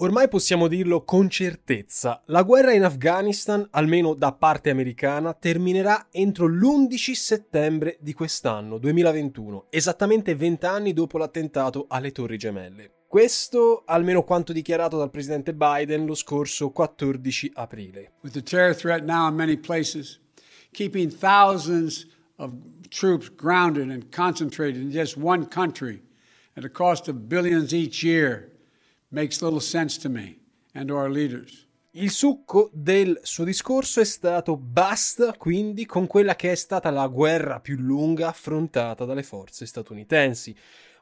Ormai possiamo dirlo con certezza, la guerra in Afghanistan, almeno da parte americana, terminerà entro l'11 settembre di quest'anno, 2021, esattamente 20 anni dopo l'attentato alle Torri Gemelle. Questo almeno quanto dichiarato dal presidente Biden lo scorso 14 aprile. With the terror threat now in many places, keeping thousands of troops grounded and concentrated in just one country at a cost of billions each year makes little sense to me and to our leaders. Il succo del suo discorso è stato basta quindi con quella che è stata la guerra più lunga affrontata dalle forze statunitensi.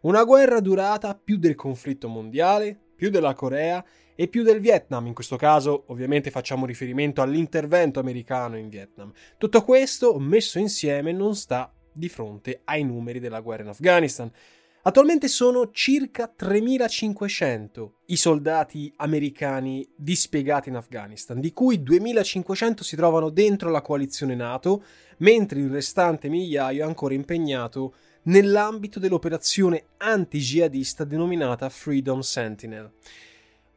Una guerra durata più del conflitto mondiale, più della Corea e più del Vietnam. In questo caso ovviamente facciamo riferimento all'intervento americano in Vietnam. Tutto questo messo insieme non sta di fronte ai numeri della guerra in Afghanistan. Attualmente sono circa 3.500 i soldati americani dispiegati in Afghanistan, di cui 2.500 si trovano dentro la coalizione NATO, mentre il restante migliaio è ancora impegnato nell'ambito dell'operazione anti-jihadista denominata Freedom Sentinel.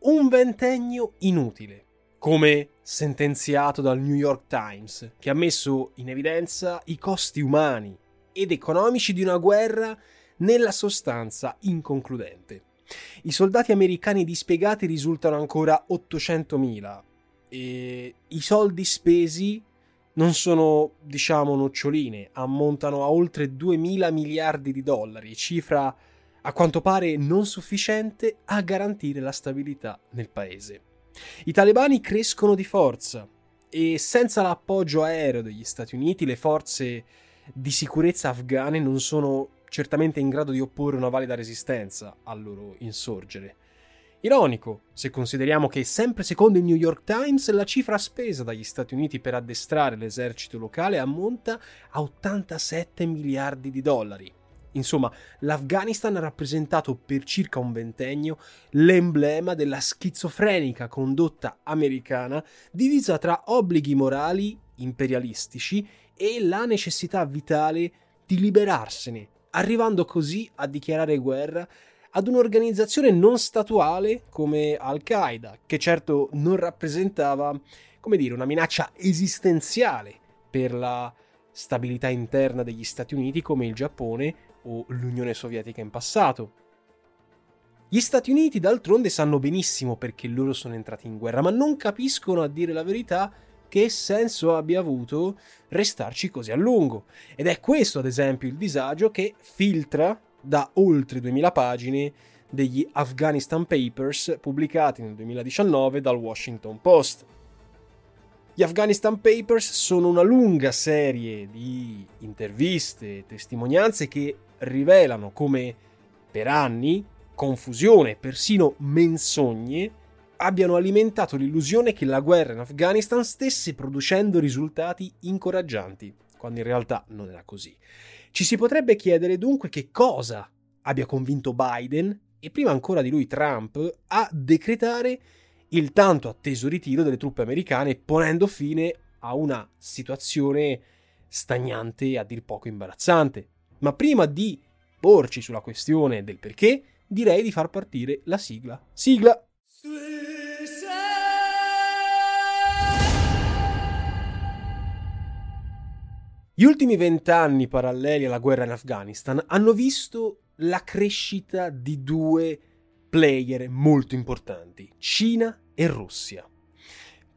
Un ventennio inutile, come sentenziato dal New York Times, che ha messo in evidenza i costi umani ed economici di una guerra nella sostanza inconcludente. I soldati americani dispiegati risultano ancora 800.000 e i soldi spesi non sono, diciamo, noccioline, ammontano a oltre 2.000 miliardi di dollari, cifra a quanto pare non sufficiente a garantire la stabilità nel paese. I talebani crescono di forza e senza l'appoggio aereo degli Stati Uniti le forze di sicurezza afghane non sono certamente in grado di opporre una valida resistenza al loro insorgere. Ironico, se consideriamo che sempre secondo il New York Times la cifra spesa dagli Stati Uniti per addestrare l'esercito locale ammonta a 87 miliardi di dollari. Insomma, l'Afghanistan ha rappresentato per circa un ventennio l'emblema della schizofrenica condotta americana divisa tra obblighi morali imperialistici e la necessità vitale di liberarsene arrivando così a dichiarare guerra ad un'organizzazione non statuale come Al-Qaeda, che certo non rappresentava, come dire, una minaccia esistenziale per la stabilità interna degli Stati Uniti come il Giappone o l'Unione Sovietica in passato. Gli Stati Uniti d'altronde sanno benissimo perché loro sono entrati in guerra, ma non capiscono a dire la verità che senso abbia avuto restarci così a lungo. Ed è questo, ad esempio, il disagio che filtra da oltre 2000 pagine degli Afghanistan Papers pubblicati nel 2019 dal Washington Post. Gli Afghanistan Papers sono una lunga serie di interviste e testimonianze che rivelano come per anni confusione persino menzogne abbiano alimentato l'illusione che la guerra in Afghanistan stesse producendo risultati incoraggianti, quando in realtà non era così. Ci si potrebbe chiedere dunque che cosa abbia convinto Biden e prima ancora di lui Trump a decretare il tanto atteso ritiro delle truppe americane ponendo fine a una situazione stagnante e a dir poco imbarazzante. Ma prima di porci sulla questione del perché, direi di far partire la sigla. Sigla! Gli ultimi vent'anni paralleli alla guerra in Afghanistan hanno visto la crescita di due player molto importanti, Cina e Russia.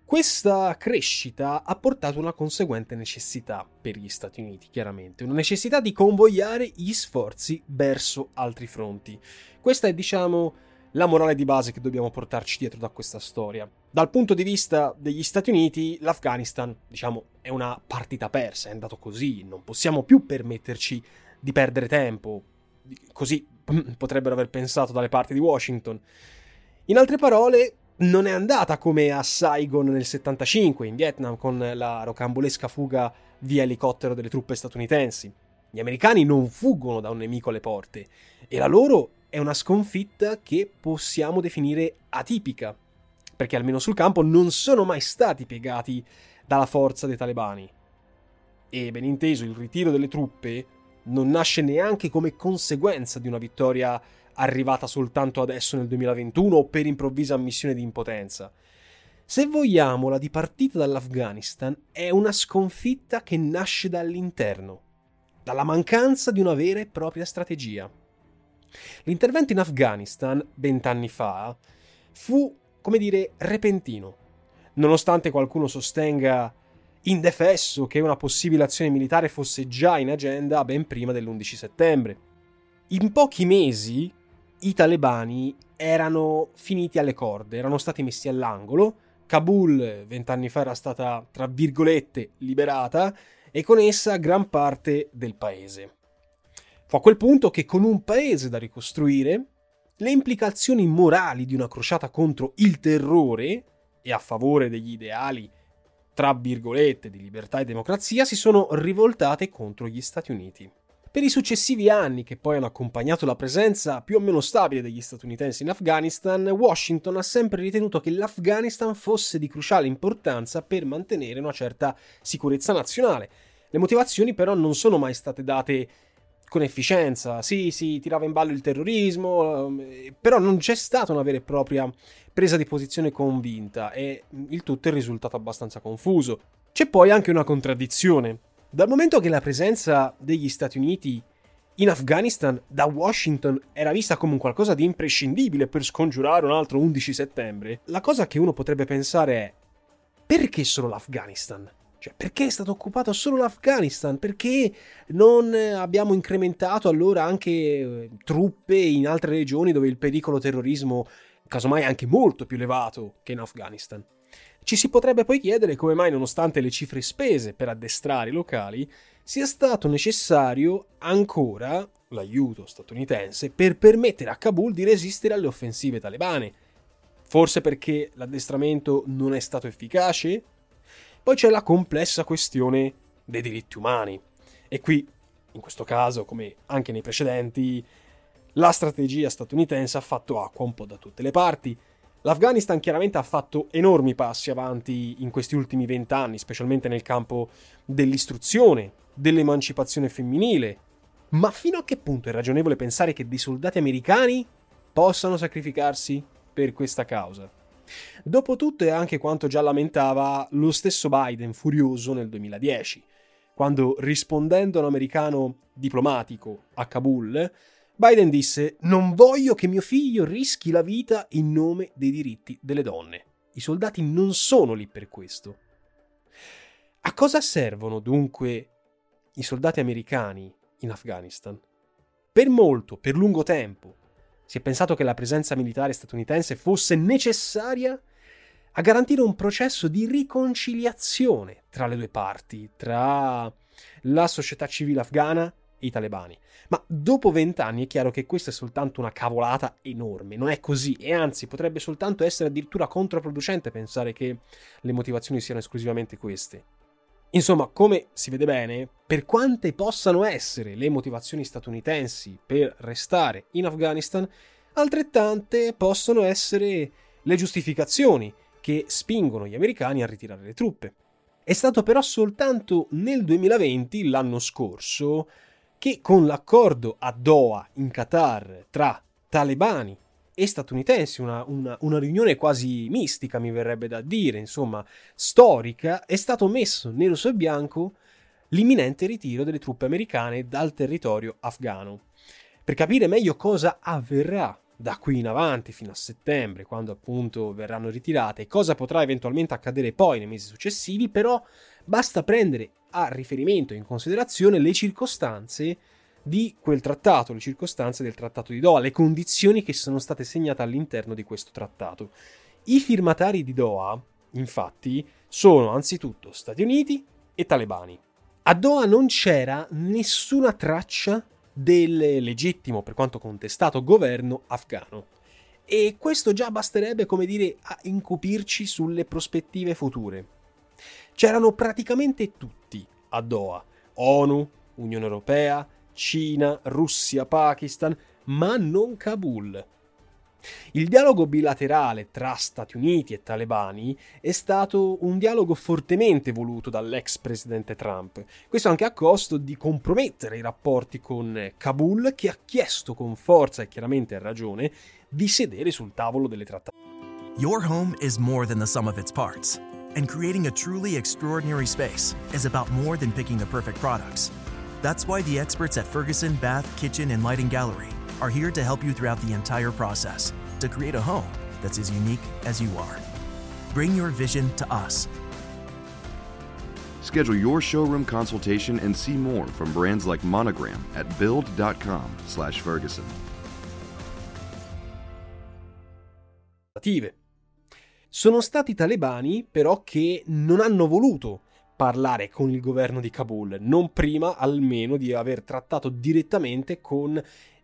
Questa crescita ha portato una conseguente necessità per gli Stati Uniti, chiaramente, una necessità di convogliare gli sforzi verso altri fronti. Questa è, diciamo, la morale di base che dobbiamo portarci dietro da questa storia. Dal punto di vista degli Stati Uniti, l'Afghanistan, diciamo, è una partita persa, è andato così, non possiamo più permetterci di perdere tempo. Così potrebbero aver pensato dalle parti di Washington. In altre parole, non è andata come a Saigon nel 75 in Vietnam con la rocambolesca fuga via elicottero delle truppe statunitensi. Gli americani non fuggono da un nemico alle porte e la loro è una sconfitta che possiamo definire atipica, perché almeno sul campo non sono mai stati piegati dalla forza dei talebani. E ben inteso, il ritiro delle truppe non nasce neanche come conseguenza di una vittoria arrivata soltanto adesso nel 2021 o per improvvisa ammissione di impotenza. Se vogliamo, la dipartita dall'Afghanistan è una sconfitta che nasce dall'interno, dalla mancanza di una vera e propria strategia. L'intervento in Afghanistan, vent'anni fa, fu, come dire, repentino, nonostante qualcuno sostenga indefesso che una possibile azione militare fosse già in agenda ben prima dell'11 settembre. In pochi mesi i talebani erano finiti alle corde, erano stati messi all'angolo, Kabul vent'anni fa era stata, tra virgolette, liberata e con essa gran parte del paese. Fu a quel punto che con un paese da ricostruire, le implicazioni morali di una crociata contro il terrore e a favore degli ideali, tra virgolette, di libertà e democrazia si sono rivoltate contro gli Stati Uniti. Per i successivi anni che poi hanno accompagnato la presenza più o meno stabile degli statunitensi in Afghanistan, Washington ha sempre ritenuto che l'Afghanistan fosse di cruciale importanza per mantenere una certa sicurezza nazionale. Le motivazioni però non sono mai state date con efficienza. Sì, si tirava in ballo il terrorismo, ehm, però non c'è stata una vera e propria presa di posizione convinta e il tutto è risultato abbastanza confuso. C'è poi anche una contraddizione. Dal momento che la presenza degli Stati Uniti in Afghanistan da Washington era vista come un qualcosa di imprescindibile per scongiurare un altro 11 settembre, la cosa che uno potrebbe pensare è perché solo l'Afghanistan? Cioè, perché è stato occupato solo l'Afghanistan? Perché non abbiamo incrementato allora anche eh, truppe in altre regioni dove il pericolo terrorismo casomai è anche molto più elevato che in Afghanistan? Ci si potrebbe poi chiedere come mai, nonostante le cifre spese per addestrare i locali, sia stato necessario ancora l'aiuto statunitense per permettere a Kabul di resistere alle offensive talebane. Forse perché l'addestramento non è stato efficace? Poi c'è la complessa questione dei diritti umani. E qui, in questo caso, come anche nei precedenti, la strategia statunitense ha fatto acqua un po' da tutte le parti L'Afghanistan chiaramente ha fatto enormi passi avanti in questi ultimi vent'anni, specialmente nel campo dell'istruzione, dell'emancipazione femminile. Ma fino a che punto è ragionevole pensare che dei soldati americani possano sacrificarsi per questa causa? Dopotutto è anche quanto già lamentava lo stesso Biden furioso nel 2010, quando rispondendo a un americano diplomatico a Kabul Biden disse non voglio che mio figlio rischi la vita in nome dei diritti delle donne. I soldati non sono lì per questo. A cosa servono dunque i soldati americani in Afghanistan? Per molto, per lungo tempo, si è pensato che la presenza militare statunitense fosse necessaria a garantire un processo di riconciliazione tra le due parti, tra la società civile afghana i talebani. Ma dopo vent'anni è chiaro che questa è soltanto una cavolata enorme, non è così e anzi potrebbe soltanto essere addirittura controproducente pensare che le motivazioni siano esclusivamente queste. Insomma, come si vede bene, per quante possano essere le motivazioni statunitensi per restare in Afghanistan, altrettante possono essere le giustificazioni che spingono gli americani a ritirare le truppe. È stato però soltanto nel 2020, l'anno scorso, che con l'accordo a Doha in Qatar tra talebani e statunitensi, una, una, una, riunione quasi mistica mi verrebbe da dire, insomma storica, è stato messo nero su bianco l'imminente ritiro delle truppe americane dal territorio afghano. Per capire meglio cosa avverrà da qui in avanti fino a settembre, quando appunto verranno ritirate, cosa potrà eventualmente accadere poi nei mesi successivi, però basta prendere a riferimento in considerazione le circostanze di quel trattato, le circostanze del trattato di Doha, le condizioni che sono state segnate all'interno di questo trattato. I firmatari di Doha, infatti, sono anzitutto Stati Uniti e talebani. A Doha non c'era nessuna traccia del legittimo, per quanto contestato, governo afghano. E questo già basterebbe, come dire, a incupirci sulle prospettive future. C'erano praticamente tutti a Doha. ONU, Unione Europea, Cina, Russia, Pakistan, ma non Kabul. Il dialogo bilaterale tra Stati Uniti e talebani è stato un dialogo fortemente voluto dall'ex presidente Trump, questo anche a costo di compromettere i rapporti con Kabul che ha chiesto con forza e chiaramente ragione di sedere sul tavolo delle trattative. Your home is more than the sum of its parts, and creating a truly extraordinary space is about more than picking the perfect products. That's why the experts at Ferguson Bath, Kitchen, and Lighting Gallery are here to help you throughout the entire process to create a home that's as unique as you are. Bring your vision to us. Schedule your showroom consultation and see more from brands like Monogram at build.com/ferguson. Sono stati i talebani però che non hanno voluto parlare con il governo di Kabul, non prima almeno di aver trattato direttamente con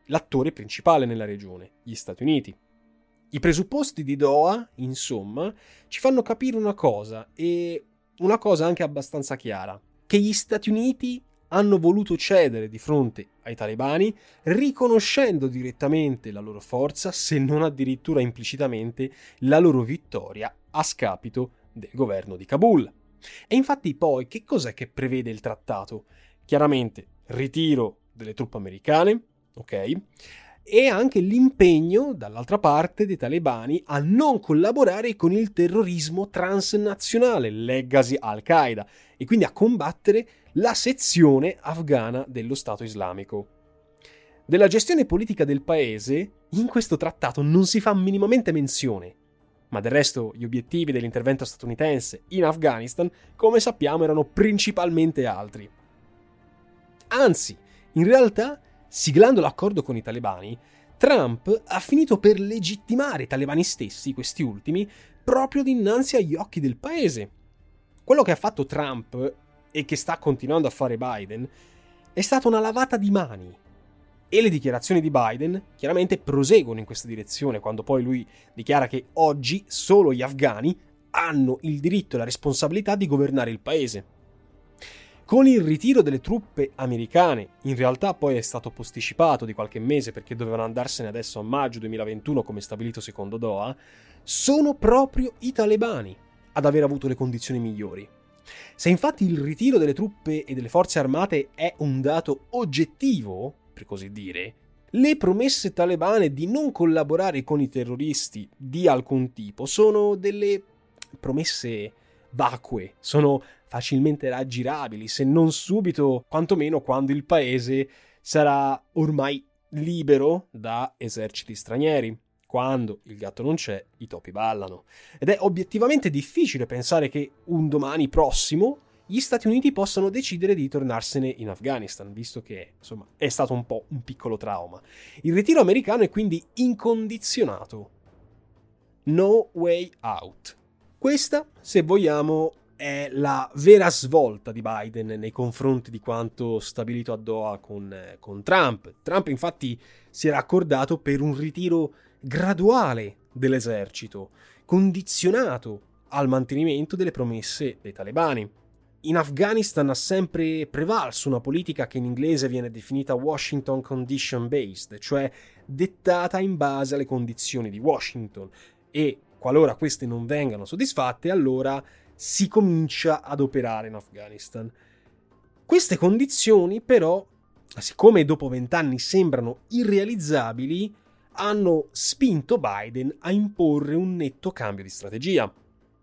l'attore principale nella regione, gli Stati Uniti. I presupposti di Doha, insomma, ci fanno capire una cosa, e una cosa anche abbastanza chiara, che gli Stati Uniti hanno voluto cedere di fronte ai talebani, riconoscendo direttamente la loro forza, se non addirittura implicitamente, la loro vittoria a scapito del governo di Kabul. E infatti poi che cos'è che prevede il trattato? Chiaramente ritiro delle truppe americane, ok? E anche l'impegno, dall'altra parte, dei talebani a non collaborare con il terrorismo transnazionale, legacy Al-Qaeda, e quindi a combattere la sezione afghana dello Stato islamico. Della gestione politica del paese in questo trattato non si fa minimamente menzione, ma del resto gli obiettivi dell'intervento statunitense in Afghanistan, come sappiamo, erano principalmente altri. Anzi, in realtà, siglando l'accordo con i talebani, Trump ha finito per legittimare i talebani stessi, questi ultimi, proprio dinanzi agli occhi del paese. Quello che ha fatto Trump e che sta continuando a fare Biden è stata una lavata di mani e le dichiarazioni di Biden chiaramente proseguono in questa direzione quando poi lui dichiara che oggi solo gli afghani hanno il diritto e la responsabilità di governare il paese. Con il ritiro delle truppe americane, in realtà poi è stato posticipato di qualche mese perché dovevano andarsene adesso a maggio 2021 come stabilito secondo Doha, sono proprio i talebani ad aver avuto le condizioni migliori. Se infatti il ritiro delle truppe e delle forze armate è un dato oggettivo, per così dire, le promesse talebane di non collaborare con i terroristi di alcun tipo sono delle promesse vacue, sono facilmente raggirabili, se non subito, quantomeno quando il paese sarà ormai libero da eserciti stranieri. Quando il gatto non c'è, i topi ballano. Ed è obiettivamente difficile pensare che un domani prossimo gli Stati Uniti possano decidere di tornarsene in Afghanistan, visto che insomma è stato un po' un piccolo trauma. Il ritiro americano è quindi incondizionato. No way out. Questa, se vogliamo, è la vera svolta di Biden nei confronti di quanto stabilito a Doha con, con Trump. Trump infatti si era accordato per un ritiro graduale dell'esercito, condizionato al mantenimento delle promesse dei talebani in Afghanistan ha sempre prevalso una politica che in inglese viene definita Washington Condition Based, cioè dettata in base alle condizioni di Washington e qualora queste non vengano soddisfatte, allora si comincia ad operare in Afghanistan. Queste condizioni però, siccome dopo vent'anni sembrano irrealizzabili, hanno spinto Biden a imporre un netto cambio di strategia.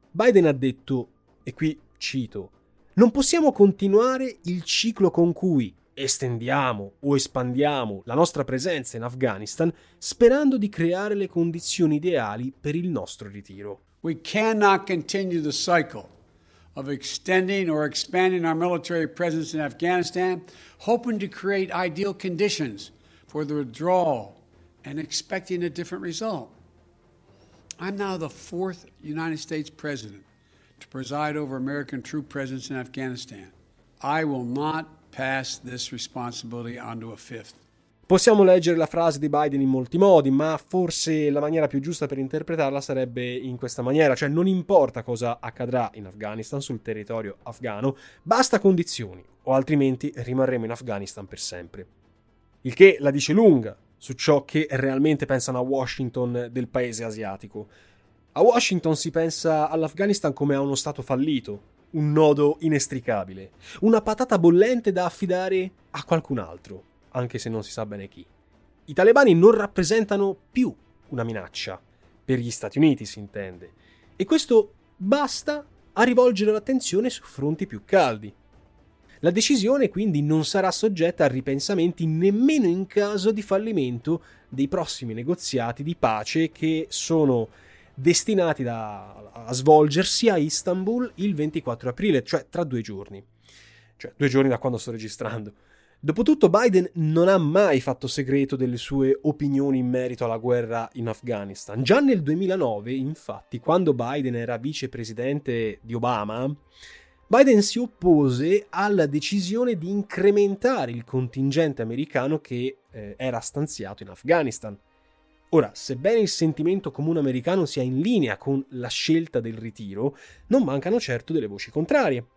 Biden ha detto, e qui cito, non possiamo continuare il ciclo con cui estendiamo o espandiamo la nostra presenza in Afghanistan sperando di creare le condizioni ideali per il nostro ritiro. We cannot continue the cycle of extending or expanding our military presence in Afghanistan, hoping to create ideal conditions for the withdrawal and expecting a different result. I'm now the fourth United States president to preside over American troop presence in Afghanistan. I will not pass this responsibility on to a fifth. Possiamo leggere la frase di Biden in molti modi, ma forse la maniera più giusta per interpretarla sarebbe in questa maniera, cioè non importa cosa accadrà in Afghanistan, sul territorio afghano, basta condizioni, o altrimenti rimarremo in Afghanistan per sempre. Il che la dice lunga su ciò che realmente pensano a Washington del paese asiatico. A Washington si pensa all'Afghanistan come a uno stato fallito, un nodo inestricabile, una patata bollente da affidare a qualcun altro anche se non si sa bene chi. I talebani non rappresentano più una minaccia, per gli Stati Uniti si intende, e questo basta a rivolgere l'attenzione su fronti più caldi. La decisione quindi non sarà soggetta a ripensamenti nemmeno in caso di fallimento dei prossimi negoziati di pace che sono destinati da, a svolgersi a Istanbul il 24 aprile, cioè tra due giorni. Cioè due giorni da quando sto registrando. Dopotutto Biden non ha mai fatto segreto delle sue opinioni in merito alla guerra in Afghanistan. Già nel 2009, infatti, quando Biden era vicepresidente di Obama, Biden si oppose alla decisione di incrementare il contingente americano che eh, era stanziato in Afghanistan. Ora, sebbene il sentimento comune americano sia in linea con la scelta del ritiro, non mancano certo delle voci contrarie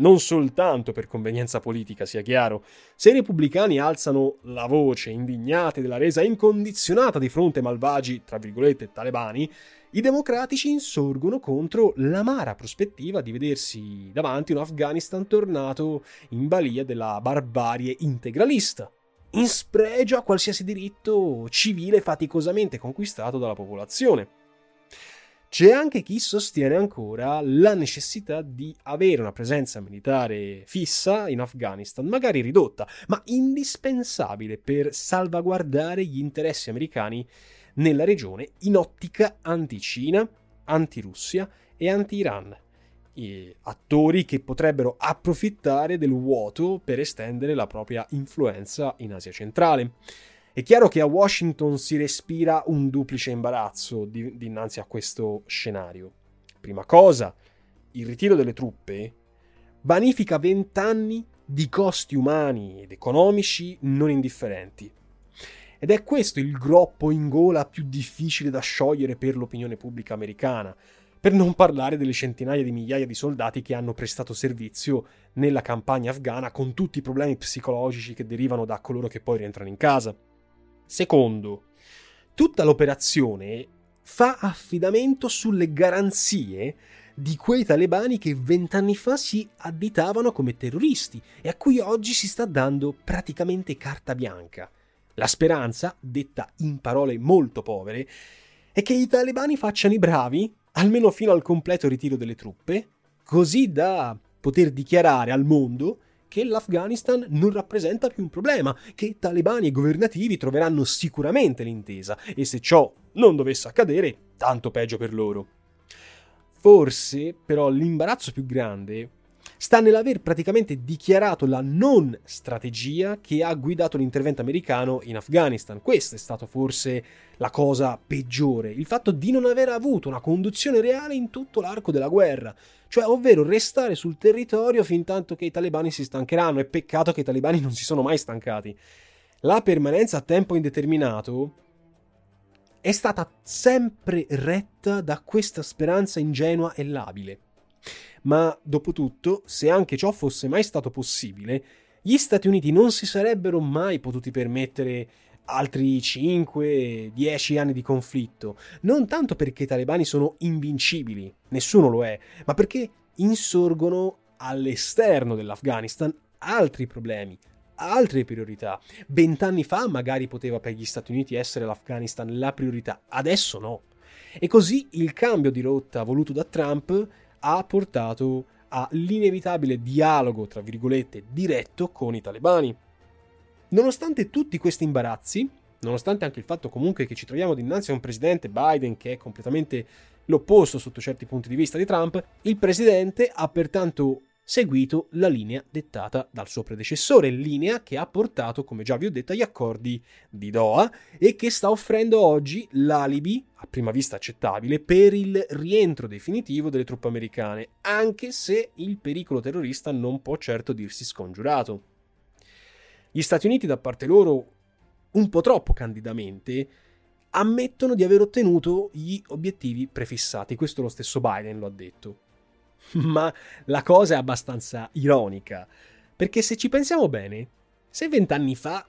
non soltanto per convenienza politica, sia chiaro. Se i repubblicani alzano la voce indignati della resa incondizionata di fronte ai malvagi, tra virgolette, talebani, i democratici insorgono contro l'amara prospettiva di vedersi davanti un Afghanistan tornato in balia della barbarie integralista, in spregio a qualsiasi diritto civile faticosamente conquistato dalla popolazione. C'è anche chi sostiene ancora la necessità di avere una presenza militare fissa in Afghanistan, magari ridotta, ma indispensabile per salvaguardare gli interessi americani nella regione in ottica anti-Cina, anti-Russia e anti-Iran. E attori che potrebbero approfittare del vuoto per estendere la propria influenza in Asia centrale. È chiaro che a Washington si respira un duplice imbarazzo di, dinanzi a questo scenario. Prima cosa, il ritiro delle truppe vanifica vent'anni di costi umani ed economici non indifferenti. Ed è questo il groppo in gola più difficile da sciogliere per l'opinione pubblica americana, per non parlare delle centinaia di migliaia di soldati che hanno prestato servizio nella campagna afghana con tutti i problemi psicologici che derivano da coloro che poi rientrano in casa. Secondo, tutta l'operazione fa affidamento sulle garanzie di quei talebani che vent'anni fa si additavano come terroristi e a cui oggi si sta dando praticamente carta bianca. La speranza, detta in parole molto povere, è che i talebani facciano i bravi, almeno fino al completo ritiro delle truppe, così da poter dichiarare al mondo che l'Afghanistan non rappresenta più un problema, che talebani e governativi troveranno sicuramente l'intesa e se ciò non dovesse accadere, tanto peggio per loro. Forse, però, l'imbarazzo più grande sta nell'aver praticamente dichiarato la non strategia che ha guidato l'intervento americano in Afghanistan. Questa è stata forse la cosa peggiore, il fatto di non aver avuto una conduzione reale in tutto l'arco della guerra, cioè ovvero restare sul territorio fin tanto che i talebani si stancheranno. È peccato che i talebani non si sono mai stancati. La permanenza a tempo indeterminato è stata sempre retta da questa speranza ingenua e labile. Ma dopo tutto, se anche ciò fosse mai stato possibile, gli Stati Uniti non si sarebbero mai potuti permettere altri 5-10 anni di conflitto, non tanto perché i talebani sono invincibili, nessuno lo è, ma perché insorgono all'esterno dell'Afghanistan altri problemi, altre priorità. Vent'anni fa magari poteva per gli Stati Uniti essere l'Afghanistan la priorità, adesso no. E così il cambio di rotta voluto da Trump ha portato all'inevitabile dialogo, tra virgolette, diretto con i talebani. Nonostante tutti questi imbarazzi, nonostante anche il fatto comunque che ci troviamo dinanzi a un presidente Biden che è completamente l'opposto sotto certi punti di vista di Trump, il presidente ha pertanto seguito la linea dettata dal suo predecessore, linea che ha portato, come già vi ho detto, agli accordi di Doha e che sta offrendo oggi l'alibi, a prima vista accettabile, per il rientro definitivo delle truppe americane, anche se il pericolo terrorista non può certo dirsi scongiurato. Gli Stati Uniti da parte loro un po' troppo candidamente, ammettono di aver ottenuto gli obiettivi prefissati. Questo lo stesso Biden lo ha detto. Ma la cosa è abbastanza ironica, perché se ci pensiamo bene, se vent'anni fa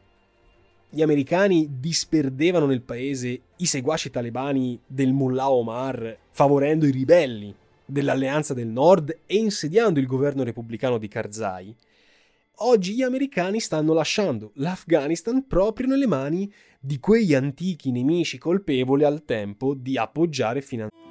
gli americani disperdevano nel paese i seguaci talebani del Mullah Omar, favorendo i ribelli dell'Alleanza del Nord e insediando il governo repubblicano di Karzai, oggi gli americani stanno lasciando l'Afghanistan proprio nelle mani di quegli antichi nemici colpevoli al tempo di appoggiare finanziariamente.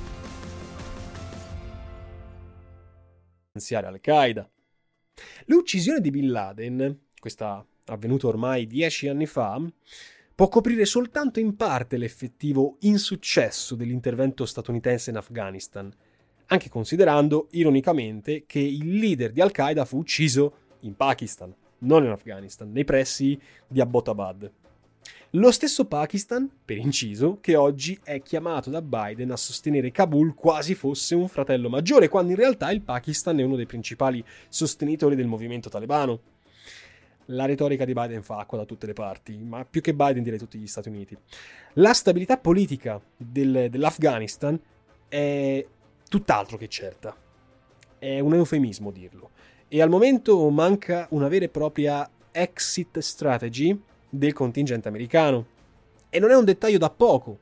Al-Qaeda. L'uccisione di Bin Laden, questa avvenuta ormai dieci anni fa, può coprire soltanto in parte l'effettivo insuccesso dell'intervento statunitense in Afghanistan, anche considerando, ironicamente, che il leader di Al-Qaeda fu ucciso in Pakistan non in Afghanistan, nei pressi di Abbottabad. Lo stesso Pakistan, per inciso, che oggi è chiamato da Biden a sostenere Kabul quasi fosse un fratello maggiore, quando in realtà il Pakistan è uno dei principali sostenitori del movimento talebano. La retorica di Biden fa acqua da tutte le parti, ma più che Biden direi tutti gli Stati Uniti. La stabilità politica del, dell'Afghanistan è tutt'altro che certa. È un eufemismo dirlo e al momento manca una vera e propria exit strategy del contingente americano. E non è un dettaglio da poco,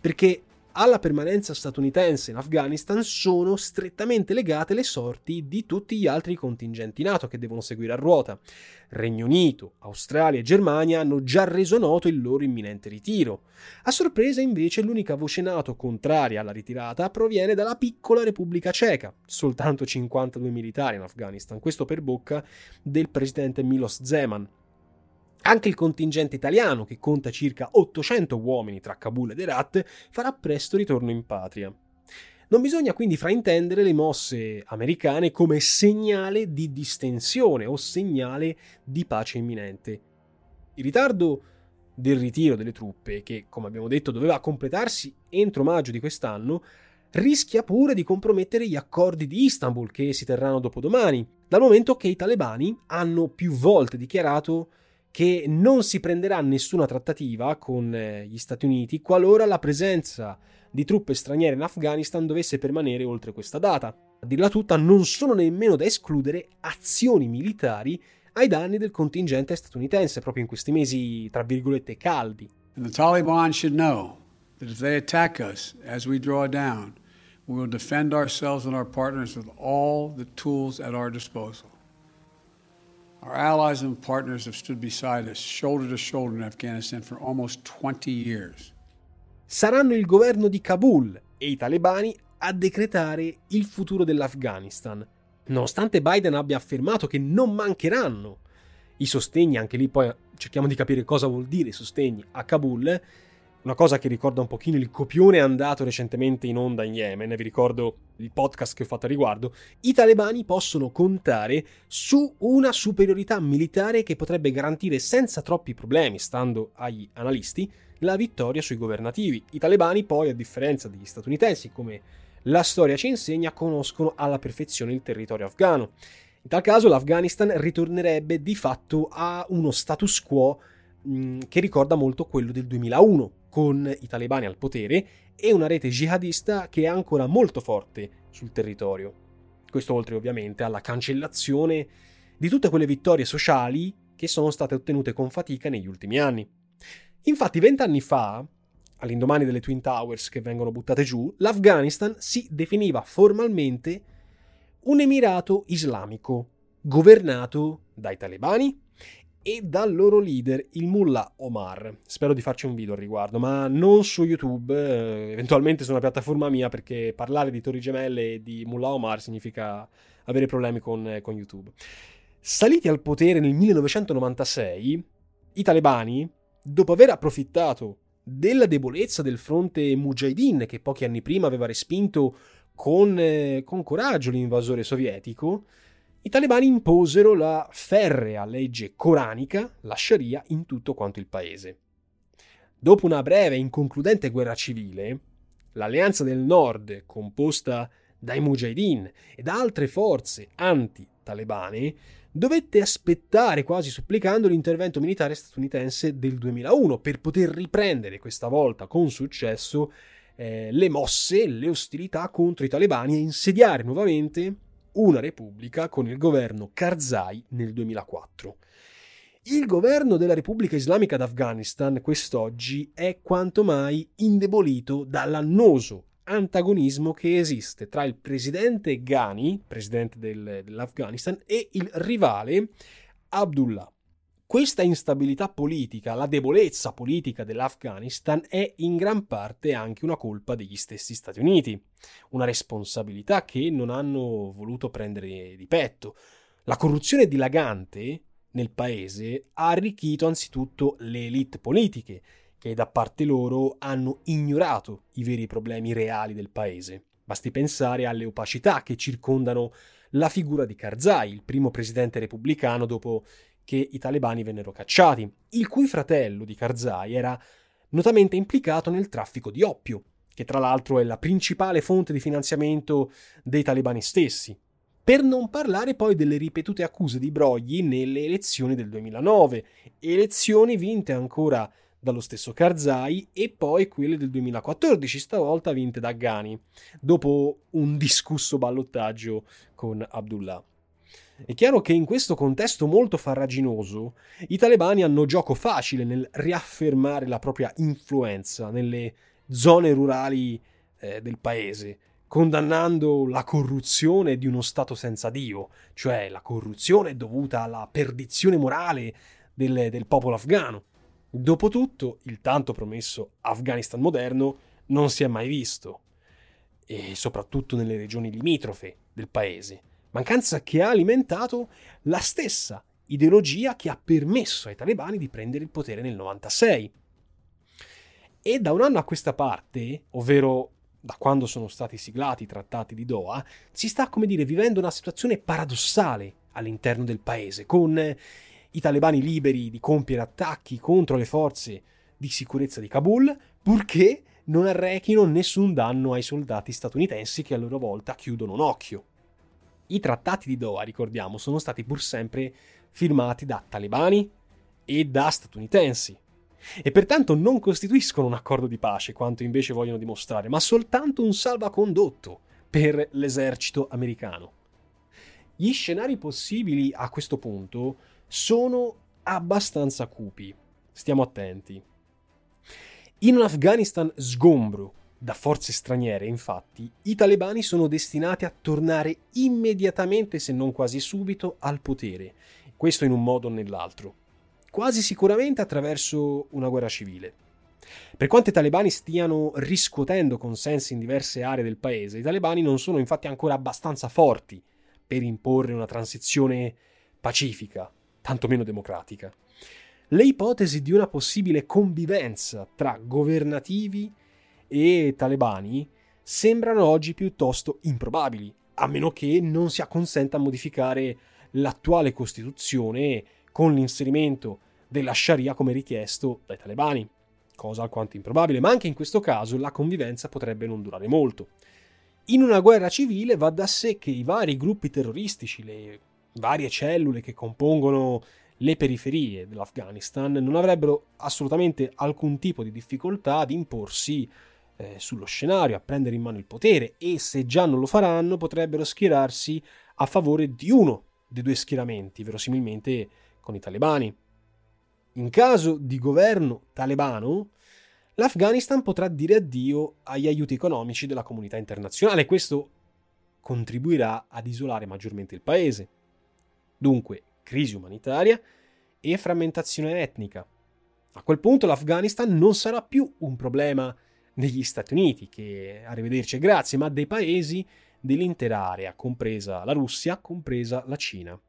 perché alla permanenza statunitense in Afghanistan sono strettamente legate le sorti di tutti gli altri contingenti NATO che devono seguire a ruota. Regno Unito, Australia e Germania hanno già reso noto il loro imminente ritiro. A sorpresa invece l'unica voce NATO contraria alla ritirata proviene dalla piccola Repubblica Ceca, soltanto 52 militari in Afghanistan, questo per bocca del presidente Milos Zeman, anche il contingente italiano, che conta circa 800 uomini tra Kabul ed Herat, farà presto ritorno in patria. Non bisogna quindi fraintendere le mosse americane come segnale di distensione o segnale di pace imminente. Il ritardo del ritiro delle truppe, che come abbiamo detto doveva completarsi entro maggio di quest'anno, rischia pure di compromettere gli accordi di Istanbul che si terranno dopodomani, dal momento che i talebani hanno più volte dichiarato che non si prenderà nessuna trattativa con eh, gli Stati Uniti qualora la presenza di truppe straniere in Afghanistan dovesse permanere oltre questa data. A dirla tutta, non sono nemmeno da escludere azioni militari ai danni del contingente statunitense proprio in questi mesi, tra virgolette, caldi. And the Taliban should know that if they attack us as we draw down, we will defend ourselves and our partners with all the tools at our disposal. Our allies and partners have stood beside us, shoulder to shoulder in Afghanistan for almost 20 years. Saranno il governo di Kabul e i talebani a decretare il futuro dell'Afghanistan, nonostante Biden abbia affermato che non mancheranno i sostegni, anche lì poi cerchiamo di capire cosa vuol dire sostegni a Kabul, una cosa che ricorda un pochino il copione andato recentemente in onda in Yemen, vi ricordo il podcast che ho fatto a riguardo, i talebani possono contare su una superiorità militare che potrebbe garantire senza troppi problemi, stando agli analisti, la vittoria sui governativi. I talebani poi, a differenza degli statunitensi, come la storia ci insegna, conoscono alla perfezione il territorio afghano. In tal caso l'Afghanistan ritornerebbe di fatto a uno status quo che ricorda molto quello del 2001, con i talebani al potere e una rete jihadista che è ancora molto forte sul territorio. Questo oltre ovviamente alla cancellazione di tutte quelle vittorie sociali che sono state ottenute con fatica negli ultimi anni. Infatti, vent'anni fa, all'indomani delle Twin Towers che vengono buttate giù, l'Afghanistan si definiva formalmente un emirato islamico, governato dai talebani e dal loro leader, il Mullah Omar. Spero di farci un video al riguardo, ma non su YouTube, eh, eventualmente su una piattaforma mia, perché parlare di Torri Gemelle e di Mullah Omar significa avere problemi con, con YouTube. Saliti al potere nel 1996, i talebani, dopo aver approfittato della debolezza del fronte Mujahideen che pochi anni prima aveva respinto con, eh, con coraggio l'invasore sovietico, i talebani imposero la ferrea legge coranica, la Sharia, in tutto quanto il paese. Dopo una breve e inconcludente guerra civile, l'Alleanza del Nord, composta dai Mujahideen e da altre forze anti-talebane, dovette aspettare quasi supplicando l'intervento militare statunitense del 2001 per poter riprendere questa volta con successo eh, le mosse, le ostilità contro i talebani e insediare nuovamente una repubblica con il governo Karzai nel 2004. Il governo della Repubblica Islamica d'Afghanistan quest'oggi è quanto mai indebolito dall'annoso antagonismo che esiste tra il presidente Ghani, presidente del, dell'Afghanistan, e il rivale Abdullah. Questa instabilità politica, la debolezza politica dell'Afghanistan è in gran parte anche una colpa degli stessi Stati Uniti, una responsabilità che non hanno voluto prendere di petto. La corruzione dilagante nel paese ha arricchito anzitutto le elite politiche, che da parte loro hanno ignorato i veri problemi reali del paese. Basti pensare alle opacità che circondano la figura di Karzai, il primo presidente repubblicano dopo che i talebani vennero cacciati, il cui fratello di Karzai era notamente implicato nel traffico di oppio, che tra l'altro è la principale fonte di finanziamento dei talebani stessi. Per non parlare poi delle ripetute accuse di brogli nelle elezioni del 2009, elezioni vinte ancora dallo stesso Karzai e poi quelle del 2014, stavolta vinte da Ghani, dopo un discusso ballottaggio con Abdullah. È chiaro che in questo contesto molto farraginoso i talebani hanno gioco facile nel riaffermare la propria influenza nelle zone rurali eh, del paese, condannando la corruzione di uno Stato senza Dio, cioè la corruzione dovuta alla perdizione morale del, del popolo afghano. Dopotutto, il tanto promesso Afghanistan moderno non si è mai visto, e soprattutto nelle regioni limitrofe del paese, mancanza che ha alimentato la stessa ideologia che ha permesso ai talebani di prendere il potere nel 96. E da un anno a questa parte, ovvero da quando sono stati siglati i trattati di Doha, si sta, come dire, vivendo una situazione paradossale all'interno del paese, con i talebani liberi di compiere attacchi contro le forze di sicurezza di Kabul, purché non arrechino nessun danno ai soldati statunitensi che a loro volta chiudono un occhio. I trattati di Doha, ricordiamo, sono stati pur sempre firmati da talebani e da statunitensi e pertanto non costituiscono un accordo di pace, quanto invece vogliono dimostrare, ma soltanto un salvacondotto per l'esercito americano. Gli scenari possibili a questo punto sono abbastanza cupi. Stiamo attenti. In un Afghanistan sgombro da forze straniere, infatti, i talebani sono destinati a tornare immediatamente, se non quasi subito, al potere, questo in un modo o nell'altro, quasi sicuramente attraverso una guerra civile. Per quanto i talebani stiano riscuotendo consensi in diverse aree del paese, i talebani non sono infatti ancora abbastanza forti per imporre una transizione pacifica, tantomeno democratica. Le ipotesi di una possibile convivenza tra governativi e talebani sembrano oggi piuttosto improbabili, a meno che non sia consenta modificare l'attuale Costituzione con l'inserimento della Sharia come richiesto dai talebani, cosa alquanto improbabile, ma anche in questo caso la convivenza potrebbe non durare molto. In una guerra civile va da sé che i vari gruppi terroristici, le varie cellule che compongono le periferie dell'Afghanistan non avrebbero assolutamente alcun tipo di difficoltà ad imporsi eh, sullo scenario, a prendere in mano il potere e se già non lo faranno potrebbero schierarsi a favore di uno dei due schieramenti, verosimilmente con i talebani. In caso di governo talebano, l'Afghanistan potrà dire addio agli aiuti economici della comunità internazionale. Questo contribuirà ad isolare maggiormente il paese. Dunque, crisi umanitaria e frammentazione etnica. A quel punto l'Afghanistan non sarà più un problema degli Stati Uniti, che arrivederci e grazie, ma dei paesi dell'intera area, compresa la Russia, compresa la Cina.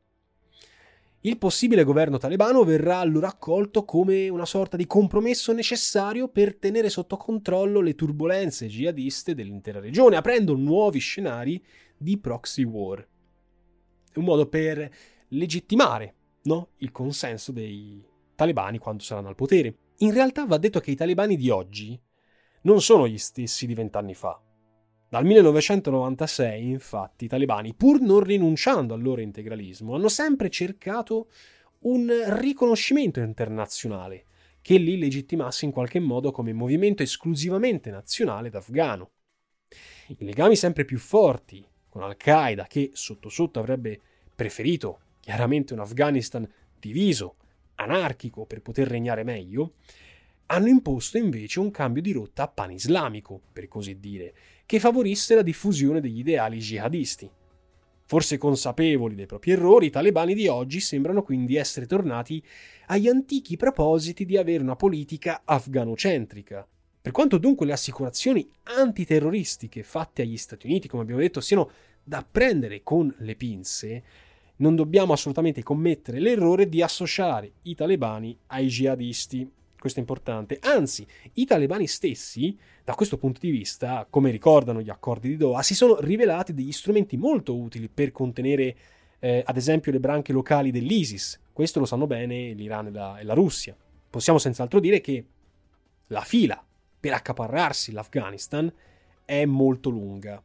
Il possibile governo talebano verrà allora accolto come una sorta di compromesso necessario per tenere sotto controllo le turbulenze jihadiste dell'intera regione, aprendo nuovi scenari di proxy war. È un modo per legittimare no? il consenso dei talebani quando saranno al potere. In realtà va detto che i talebani di oggi non sono gli stessi di vent'anni fa. Dal 1996, infatti, i talebani, pur non rinunciando al loro integralismo, hanno sempre cercato un riconoscimento internazionale che li legittimasse in qualche modo come movimento esclusivamente nazionale ed. I legami sempre più forti con Al-Qaeda, che sotto sotto avrebbe preferito chiaramente un Afghanistan diviso, anarchico per poter regnare meglio, hanno imposto invece un cambio di rotta panislamico, per così dire, che favorisse la diffusione degli ideali jihadisti. Forse consapevoli dei propri errori, i talebani di oggi sembrano quindi essere tornati agli antichi propositi di avere una politica afganocentrica. Per quanto dunque le assicurazioni antiterroristiche fatte agli Stati Uniti, come abbiamo detto, siano da prendere con le pinze, non dobbiamo assolutamente commettere l'errore di associare i talebani ai jihadisti questo è importante. Anzi, i talebani stessi, da questo punto di vista, come ricordano gli accordi di Doha, si sono rivelati degli strumenti molto utili per contenere, eh, ad esempio, le branche locali dell'ISIS. Questo lo sanno bene l'Iran e la, e la Russia. Possiamo senz'altro dire che la fila per accaparrarsi l'Afghanistan è molto lunga.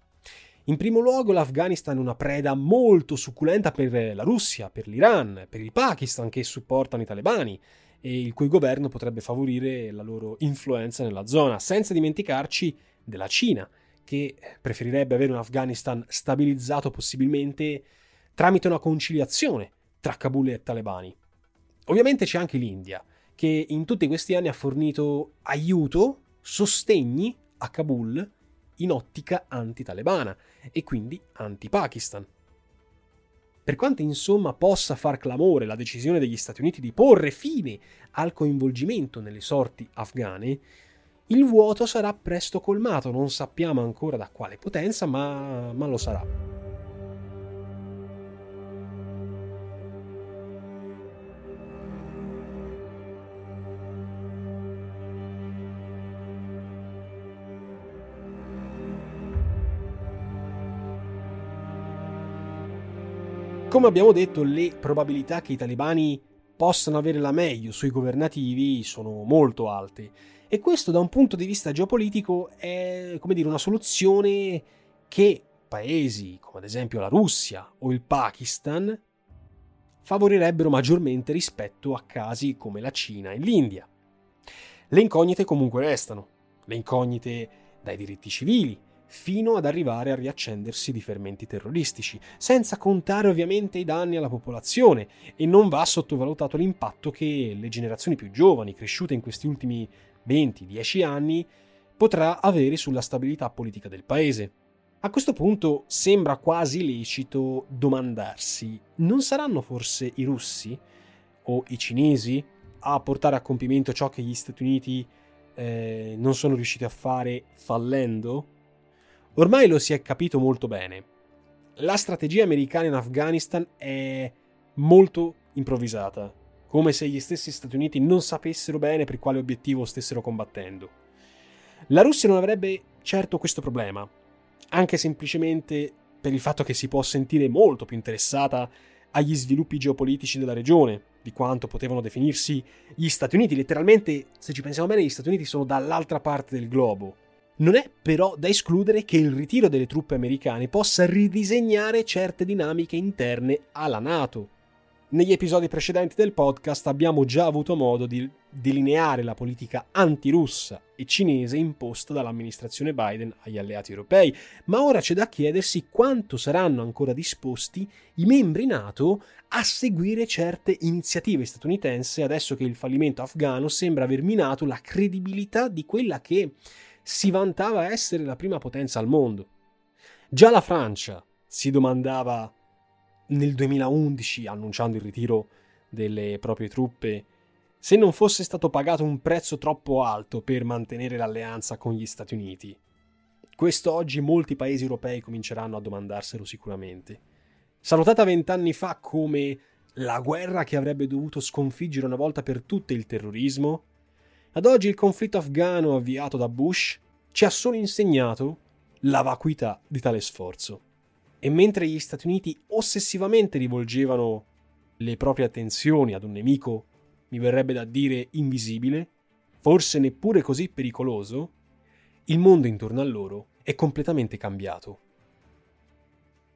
In primo luogo l'Afghanistan è una preda molto succulenta per la Russia, per l'Iran, per il Pakistan che supportano i talebani e il cui governo potrebbe favorire la loro influenza nella zona, senza dimenticarci della Cina, che preferirebbe avere un Afghanistan stabilizzato possibilmente tramite una conciliazione tra Kabul e talebani. Ovviamente c'è anche l'India, che in tutti questi anni ha fornito aiuto, sostegni a Kabul in ottica anti-talebana e quindi anti-Pakistan. Per quanto insomma possa far clamore la decisione degli Stati Uniti di porre fine al coinvolgimento nelle sorti afghane, il vuoto sarà presto colmato, non sappiamo ancora da quale potenza, ma, ma lo sarà. Come abbiamo detto, le probabilità che i talebani possano avere la meglio sui governativi sono molto alte e questo da un punto di vista geopolitico è, come dire, una soluzione che paesi come ad esempio la Russia o il Pakistan favorirebbero maggiormente rispetto a casi come la Cina e l'India. Le incognite comunque restano, le incognite dai diritti civili, fino ad arrivare a riaccendersi di fermenti terroristici, senza contare ovviamente i danni alla popolazione e non va sottovalutato l'impatto che le generazioni più giovani, cresciute in questi ultimi 20-10 anni, potrà avere sulla stabilità politica del paese. A questo punto sembra quasi lecito domandarsi, non saranno forse i russi o i cinesi a portare a compimento ciò che gli Stati Uniti eh, non sono riusciti a fare fallendo? Ormai lo si è capito molto bene. La strategia americana in Afghanistan è molto improvvisata, come se gli stessi Stati Uniti non sapessero bene per quale obiettivo stessero combattendo. La Russia non avrebbe certo questo problema, anche semplicemente per il fatto che si può sentire molto più interessata agli sviluppi geopolitici della regione di quanto potevano definirsi gli Stati Uniti. Letteralmente, se ci pensiamo bene, gli Stati Uniti sono dall'altra parte del globo non è però da escludere che il ritiro delle truppe americane possa ridisegnare certe dinamiche interne alla Nato. Negli episodi precedenti del podcast abbiamo già avuto modo di delineare la politica antirussa e cinese imposta dall'amministrazione Biden agli alleati europei, ma ora c'è da chiedersi quanto saranno ancora disposti i membri NATO a seguire certe iniziative statunitensi adesso che il fallimento afghano sembra aver minato la credibilità di quella che si vantava essere la prima potenza al mondo. Già la Francia si domandava nel 2011, annunciando il ritiro delle proprie truppe, se non fosse stato pagato un prezzo troppo alto per mantenere l'alleanza con gli Stati Uniti. Questo oggi molti paesi europei cominceranno a domandarselo sicuramente. Salutata vent'anni fa come la guerra che avrebbe dovuto sconfiggere una volta per tutte il terrorismo, ad oggi il conflitto afghano avviato da Bush ci ha solo insegnato la vacuità di tale sforzo. E mentre gli Stati Uniti ossessivamente rivolgevano le proprie attenzioni ad un nemico, mi verrebbe da dire invisibile, forse neppure così pericoloso, il mondo intorno a loro è completamente cambiato.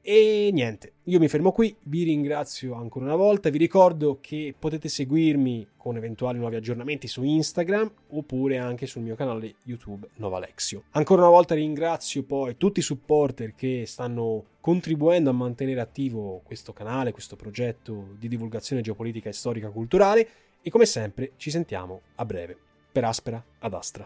E niente, io mi fermo qui, vi ringrazio ancora una volta, vi ricordo che potete seguirmi con eventuali nuovi aggiornamenti su Instagram oppure anche sul mio canale YouTube Novalexio. Ancora una volta ringrazio poi tutti i supporter che stanno contribuendo a mantenere attivo questo canale, questo progetto di divulgazione geopolitica e storica culturale e come sempre ci sentiamo a breve. Per Aspera ad Astra.